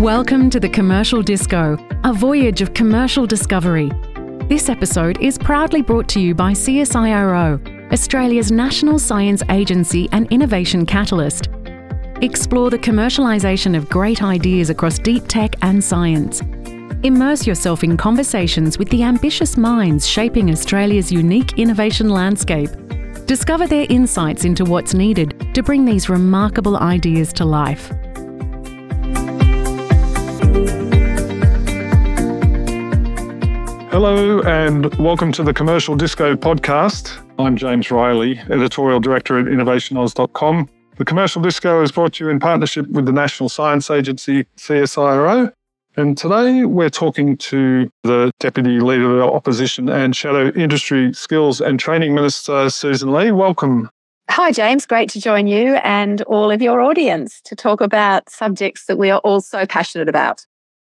Welcome to the Commercial Disco, a voyage of commercial discovery. This episode is proudly brought to you by CSIRO, Australia's national science agency and innovation catalyst. Explore the commercialisation of great ideas across deep tech and science. Immerse yourself in conversations with the ambitious minds shaping Australia's unique innovation landscape. Discover their insights into what's needed to bring these remarkable ideas to life. Hello and welcome to the Commercial Disco podcast. I'm James Riley, editorial director at innovationaus.com. The Commercial Disco is brought to you in partnership with the National Science Agency, CSIRO. And today we're talking to the Deputy Leader of Opposition and Shadow Industry Skills and Training Minister, Sussan Ley. Welcome. Hi, James. Great to join you and all of your audience to talk about subjects that we are all so passionate about.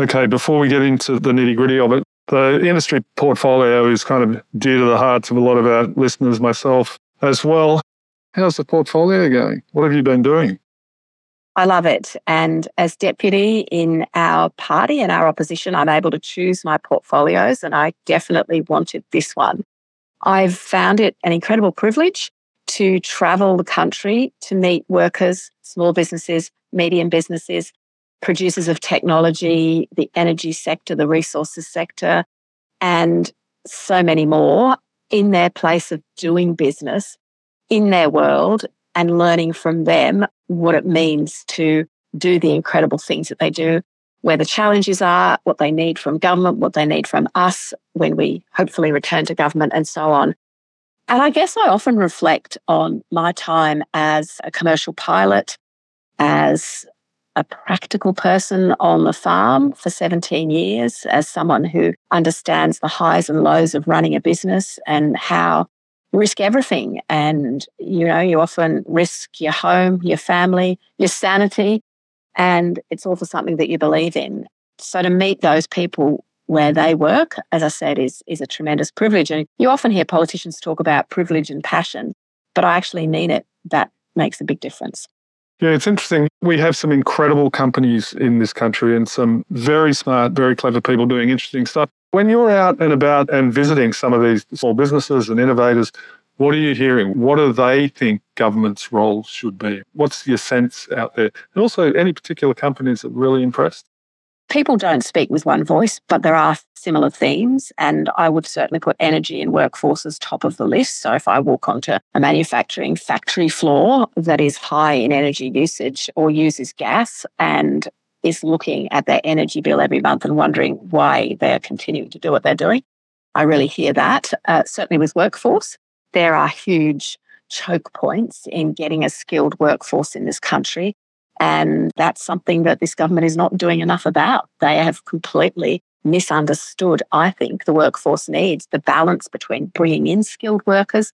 Okay, before we get into the nitty gritty of it, the industry portfolio is kind of dear to the hearts of a lot of our listeners, myself as well. How's the portfolio going? What have you been doing? I love it. And as deputy in our party and our opposition, I'm able to choose my portfolios, and I definitely wanted this one. I've found it an incredible privilege to travel the country to meet workers, small businesses, medium businesses, producers of technology, the energy sector, the resources sector, and so many more in their place of doing business in their world and learning from them what it means to do the incredible things that they do, where the challenges are, what they need from government, what they need from us when we hopefully return to government, and so on. And I guess I often reflect on my time as a commercial pilot, as a practical person on the farm for 17 years, as someone who understands the highs and lows of running a business and how risk everything. And, you know, you often risk your home, your family, your sanity, and it's all for something that you believe in. So to meet those people where they work, as I said, is, is a tremendous privilege. And you often hear politicians talk about privilege and passion, but I actually mean it. That makes a big difference. Yeah, it's interesting. We have some incredible companies in this country and some very smart, very clever people doing interesting stuff. When you're out and about and visiting some of these small businesses and innovators, what are you hearing? What do they think government's role should be? What's your sense out there? And also, any particular companies that really impressed? People don't speak with one voice, but there are similar themes. And I would certainly put energy and workforces top of the list. So if I walk onto a manufacturing factory floor that is high in energy usage or uses gas and is looking at their energy bill every month and wondering why they're continuing to do what they're doing. I really hear that. Uh, certainly with workforce, there are huge choke points in getting a skilled workforce in this country. And that's something that this government is not doing enough about. They have completely misunderstood, I think, the workforce needs, the balance between bringing in skilled workers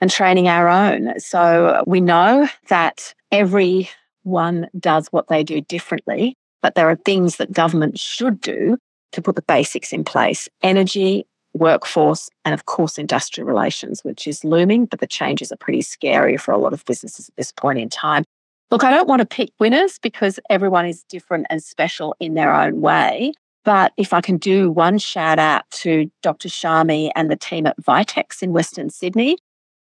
and training our own. So we know that everyone does what they do differently. But there are things that government should do to put the basics in place energy, workforce, and of course, industrial relations, which is looming, but the changes are pretty scary for a lot of businesses at this point in time. Look, I don't want to pick winners because everyone is different and special in their own way. But if I can do one shout out to Dr. Shami and the team at Vitex in Western Sydney,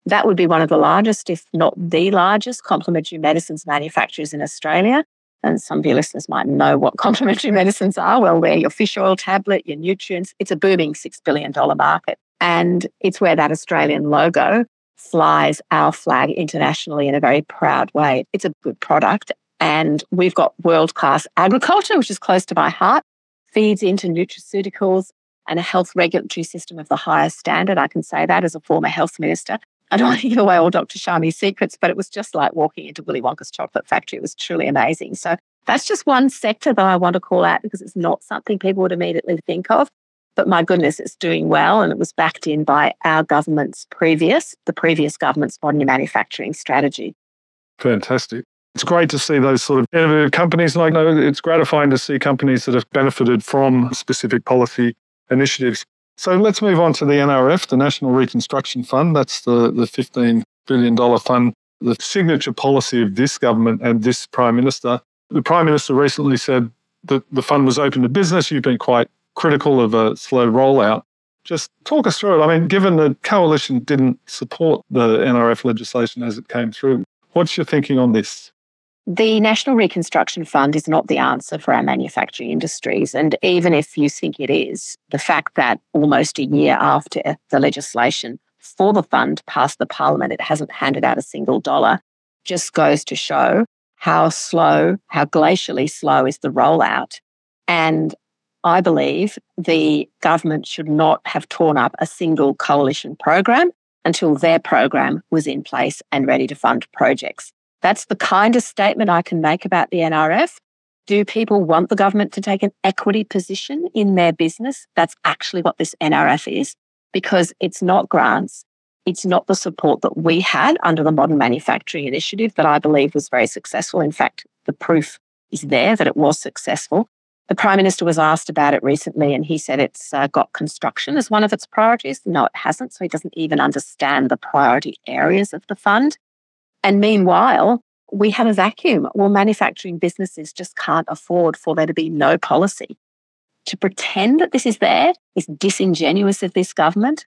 that would be one of the largest, if not the largest, complementary medicines manufacturers in Australia and some of your listeners might know what complementary medicines are. Well, they're your fish oil tablet, your nutrients. It's a booming $6 billion market. And it's where that Australian logo flies our flag internationally in a very proud way. It's a good product. And we've got world class agriculture, which is close to my heart, feeds into nutraceuticals and a health regulatory system of the highest standard. I can say that as a former health minister. I don't want to give away all Dr. Shami's secrets, but it was just like walking into Willy Wonka's chocolate factory. It was truly amazing. So that's just one sector that I want to call out because it's not something people would immediately think of. But my goodness, it's doing well. And it was backed in by our government's previous, the previous government's modern manufacturing strategy. Fantastic. It's great to see those sort of innovative companies. Like, no it's gratifying to see companies that have benefited from specific policy initiatives. So let's move on to the NRF, the National Reconstruction Fund. That's the, the $15 billion fund, the signature policy of this government and this Prime Minister. The Prime Minister recently said that the fund was open to business. You've been quite critical of a slow rollout. Just talk us through it. I mean, given the coalition didn't support the NRF legislation as it came through, what's your thinking on this? The National Reconstruction Fund is not the answer for our manufacturing industries. And even if you think it is, the fact that almost a year after the legislation for the fund passed the parliament, it hasn't handed out a single dollar, just goes to show how slow, how glacially slow is the rollout. And I believe the government should not have torn up a single coalition program until their program was in place and ready to fund projects. That's the kind of statement I can make about the NRF. Do people want the government to take an equity position in their business? That's actually what this NRF is, because it's not grants. It's not the support that we had under the Modern Manufacturing Initiative that I believe was very successful. In fact, the proof is there that it was successful. The Prime Minister was asked about it recently and he said it's uh, got construction as one of its priorities. No, it hasn't. So he doesn't even understand the priority areas of the fund. And meanwhile, we have a vacuum. Well, manufacturing businesses just can't afford for there to be no policy. To pretend that this is there is disingenuous of this government.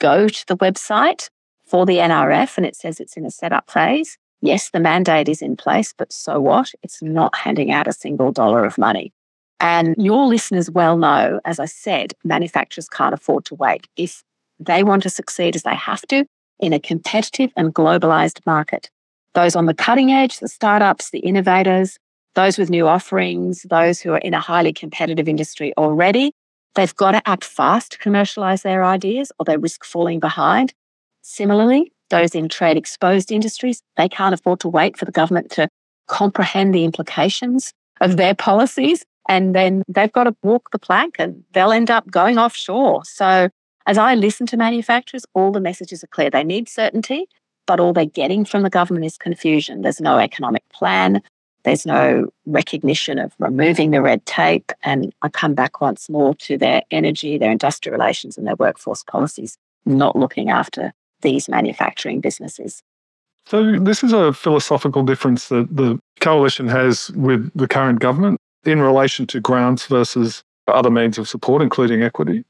Go to the website for the NRF and it says it's in a setup phase. Yes, the mandate is in place, but so what? It's not handing out a single dollar of money. And your listeners well know, as I said, manufacturers can't afford to wait. If they want to succeed as they have to, in a competitive and globalized market. Those on the cutting edge, the startups, the innovators, those with new offerings, those who are in a highly competitive industry already, they've got to act fast to commercialize their ideas or they risk falling behind. Similarly, those in trade exposed industries, they can't afford to wait for the government to comprehend the implications of their policies. And then they've got to walk the plank and they'll end up going offshore. So as I listen to manufacturers, all the messages are clear. They need certainty, but all they're getting from the government is confusion. There's no economic plan. There's no recognition of removing the red tape. And I come back once more to their energy, their industrial relations, and their workforce policies, not looking after these manufacturing businesses. So, this is a philosophical difference that the coalition has with the current government in relation to grants versus other means of support, including equity.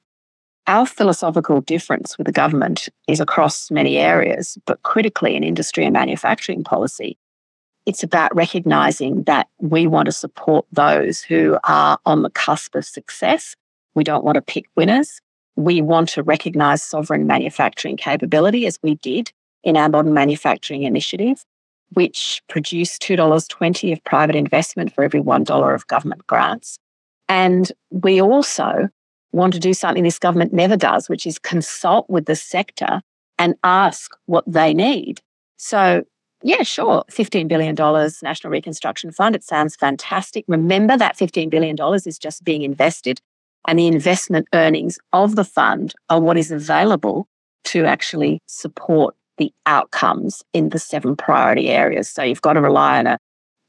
Our philosophical difference with the government is across many areas, but critically in industry and manufacturing policy. It's about recognizing that we want to support those who are on the cusp of success. We don't want to pick winners. We want to recognize sovereign manufacturing capability as we did in our modern manufacturing initiative, which produced $2.20 of private investment for every $1 of government grants. And we also want to do something this government never does, which is consult with the sector and ask what they need. So, yeah, sure, $15 billion National Reconstruction Fund. It sounds fantastic. Remember that $15 billion is just being invested, and the investment earnings of the fund are what is available to actually support the outcomes in the seven priority areas. So, you've got to rely on a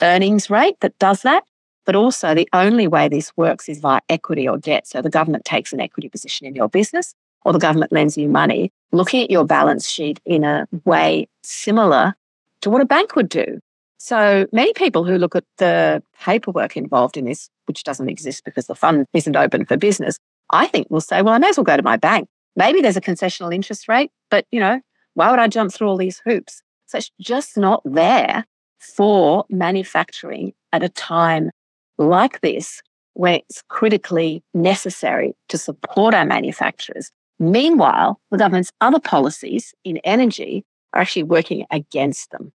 earnings rate that does that. But also, the only way this works is via equity or debt. So the government takes an equity position in your business or the government lends you money, looking at your balance sheet in a way similar to what a bank would do. So many people who look at the paperwork involved in this, which doesn't exist because the fund isn't open for business, I think will say, well, I may as well go to my bank. Maybe there's a concessional interest rate, but you know, why would I jump through all these hoops? So it's just not there for manufacturing at a time like this, where it's critically necessary to support our manufacturers. Meanwhile, the government's other policies in energy are actually working against them.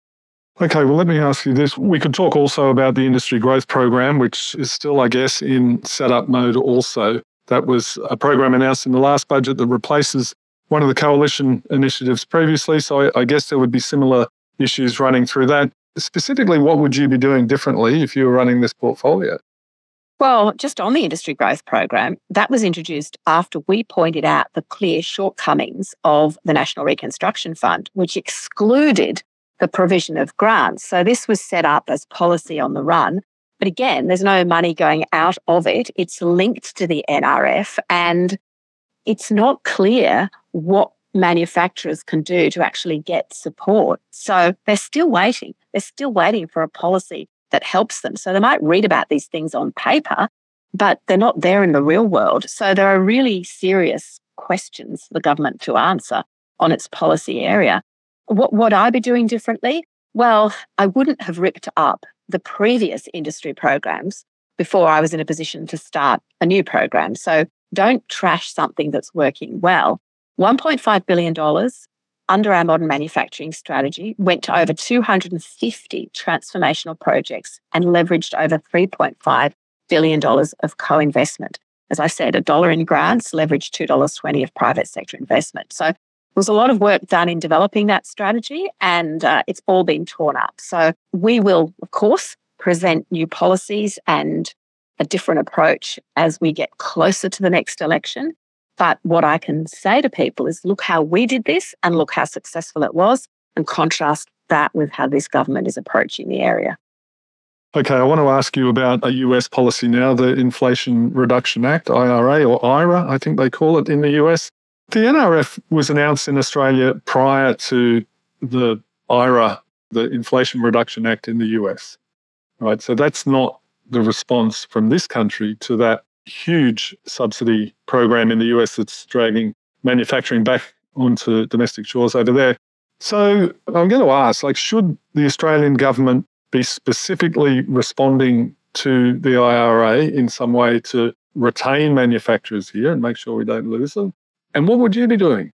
Okay, well, let me ask you this. We could talk also about the industry growth program, which is still, I guess, in setup mode also. That was a program announced in the last budget that replaces one of the coalition initiatives previously. So I, I guess there would be similar issues running through that specifically, what would you be doing differently if you were running this portfolio? Well, just on the industry growth program, that was introduced after we pointed out the clear shortcomings of the National Reconstruction Fund, which excluded the provision of grants. So this was set up as policy on the run. But again, there's no money going out of it. It's linked to the NRF and it's not clear what manufacturers can do to actually get support. So they're still waiting. They're still waiting for a policy that helps them. So they might read about these things on paper, but they're not there in the real world. So there are really serious questions for the government to answer on its policy area. What would I be doing differently? Well, I wouldn't have ripped up the previous industry programs before I was in a position to start a new program. So don't trash something that's working well. $1.5 billion under our modern manufacturing strategy went to over 250 transformational projects and leveraged over $3.5 billion of co investment. As I said, a dollar in grants leveraged $2.20 of private sector investment. So there was a lot of work done in developing that strategy and uh, it's all been torn up. So we will, of course, present new policies and a different approach as we get closer to the next election. But what I can say to people is look how we did this and look how successful it was and contrast that with how this government is approaching the area. Okay, I want to ask you about a US policy now, the Inflation Reduction Act, IRA or IRA, I think they call it in the US. The NRF was announced in Australia prior to the IRA, the Inflation Reduction Act in the US. Right, so that's not the response from this country to that huge subsidy program in the US that's dragging manufacturing back onto domestic shores over there. So I'm going to ask, like, should the Australian government be specifically responding to the IRA in some way to retain manufacturers here and make sure we don't lose them? And what would you be doing?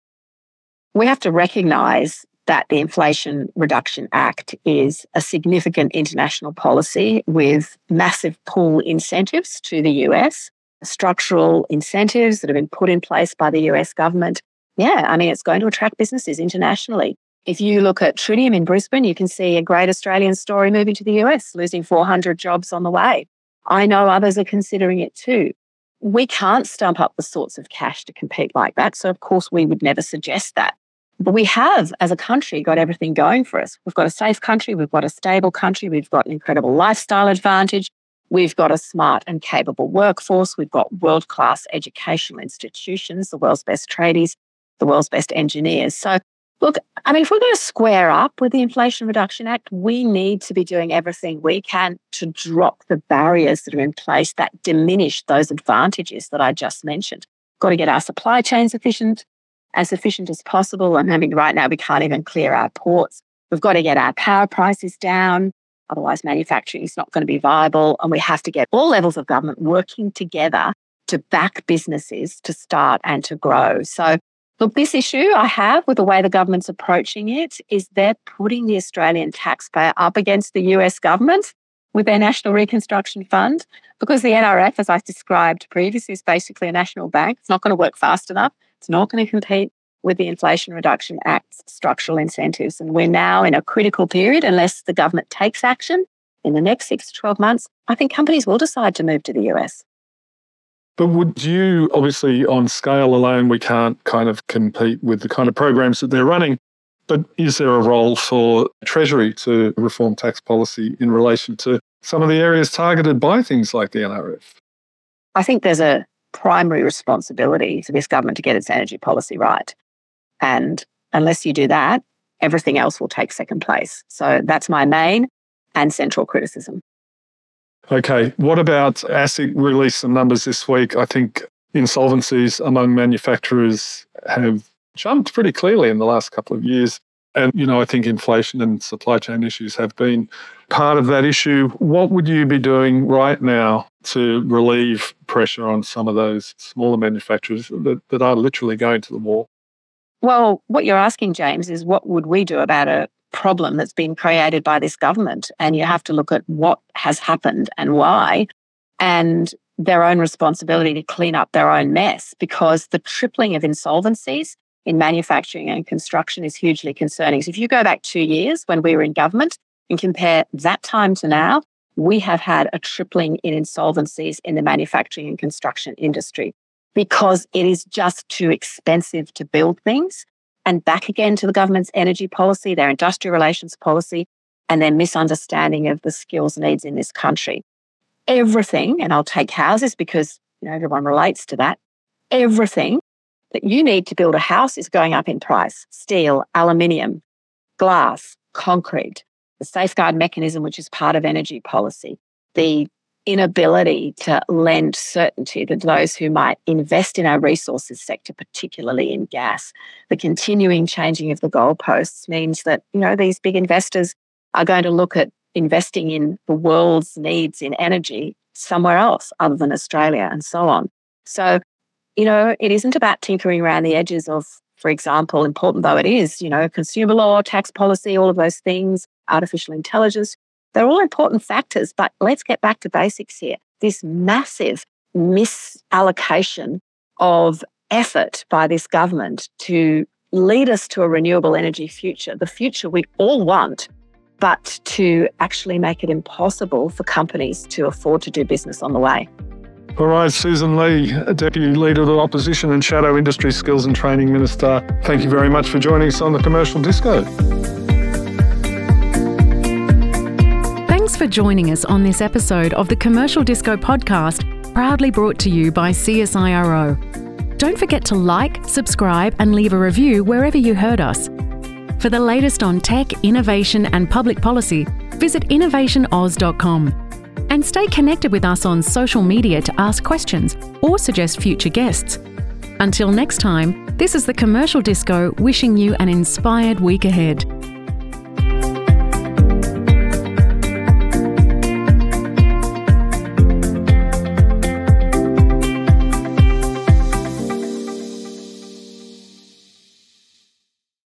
We have to recognise that the Inflation Reduction Act is a significant international policy with massive pull incentives to the US, structural incentives that have been put in place by the US government. Yeah, I mean, it's going to attract businesses internationally. If you look at Tritium in Brisbane, you can see a great Australian story moving to the US, losing 400 jobs on the way. I know others are considering it too. We can't stump up the sorts of cash to compete like that. So, of course, we would never suggest that. But we have, as a country, got everything going for us. We've got a safe country, we've got a stable country, we've got an incredible lifestyle advantage, we've got a smart and capable workforce, we've got world class educational institutions, the world's best tradies, the world's best engineers. So, Look, I mean, if we're going to square up with the Inflation Reduction Act, we need to be doing everything we can to drop the barriers that are in place that diminish those advantages that I just mentioned. Got to get our supply chains efficient, as efficient as possible. I mean, right now we can't even clear our ports. We've got to get our power prices down. Otherwise, manufacturing is not going to be viable. And we have to get all levels of government working together to back businesses to start and to grow. So Look, this issue I have with the way the government's approaching it is they're putting the Australian taxpayer up against the US government with their National Reconstruction Fund because the NRF, as I described previously, is basically a national bank. It's not going to work fast enough. It's not going to compete with the Inflation Reduction Act's structural incentives. And we're now in a critical period unless the government takes action in the next six to 12 months. I think companies will decide to move to the US. But would you, obviously, on scale alone, we can't kind of compete with the kind of programs that they're running. But is there a role for Treasury to reform tax policy in relation to some of the areas targeted by things like the NRF? I think there's a primary responsibility for this government to get its energy policy right. And unless you do that, everything else will take second place. So that's my main and central criticism. Okay. What about ASIC released some numbers this week? I think insolvencies among manufacturers have jumped pretty clearly in the last couple of years. And, you know, I think inflation and supply chain issues have been part of that issue. What would you be doing right now to relieve pressure on some of those smaller manufacturers that, that are literally going to the wall? Well, what you're asking, James, is what would we do about a problem that's been created by this government. And you have to look at what has happened and why, and their own responsibility to clean up their own mess because the tripling of insolvencies in manufacturing and construction is hugely concerning. So if you go back two years when we were in government and compare that time to now, we have had a tripling in insolvencies in the manufacturing and construction industry because it is just too expensive to build things and back again to the government's energy policy, their industrial relations policy, and their misunderstanding of the skills needs in this country. Everything, and I'll take houses because you know everyone relates to that. Everything that you need to build a house is going up in price: steel, aluminium, glass, concrete. the safeguard mechanism, which is part of energy policy, the inability to lend certainty to those who might invest in our resources sector, particularly in gas. The continuing changing of the goalposts means that, you know, these big investors are going to look at investing in the world's needs in energy somewhere else other than Australia and so on. So, you know, it isn't about tinkering around the edges of, for example, important though it is, you know, consumer law, tax policy, all of those things, artificial intelligence. They're all important factors, but let's get back to basics here. This massive misallocation of effort by this government to lead us to a renewable energy future, the future we all want, but to actually make it impossible for companies to afford to do business on the way. All right, Sussan Ley, Deputy Leader of the Opposition and Shadow Industry Skills and Training Minister, thank you very much for joining us on the Commercial Disco. Joining us on this episode of the Commercial Disco podcast, proudly brought to you by CSIRO. Don't forget to like, subscribe, and leave a review wherever you heard us. For the latest on tech, innovation, and public policy, visit innovationaus.com. And stay connected with us on social media to ask questions or suggest future guests. Until next time, this is the Commercial Disco wishing you an inspired week ahead.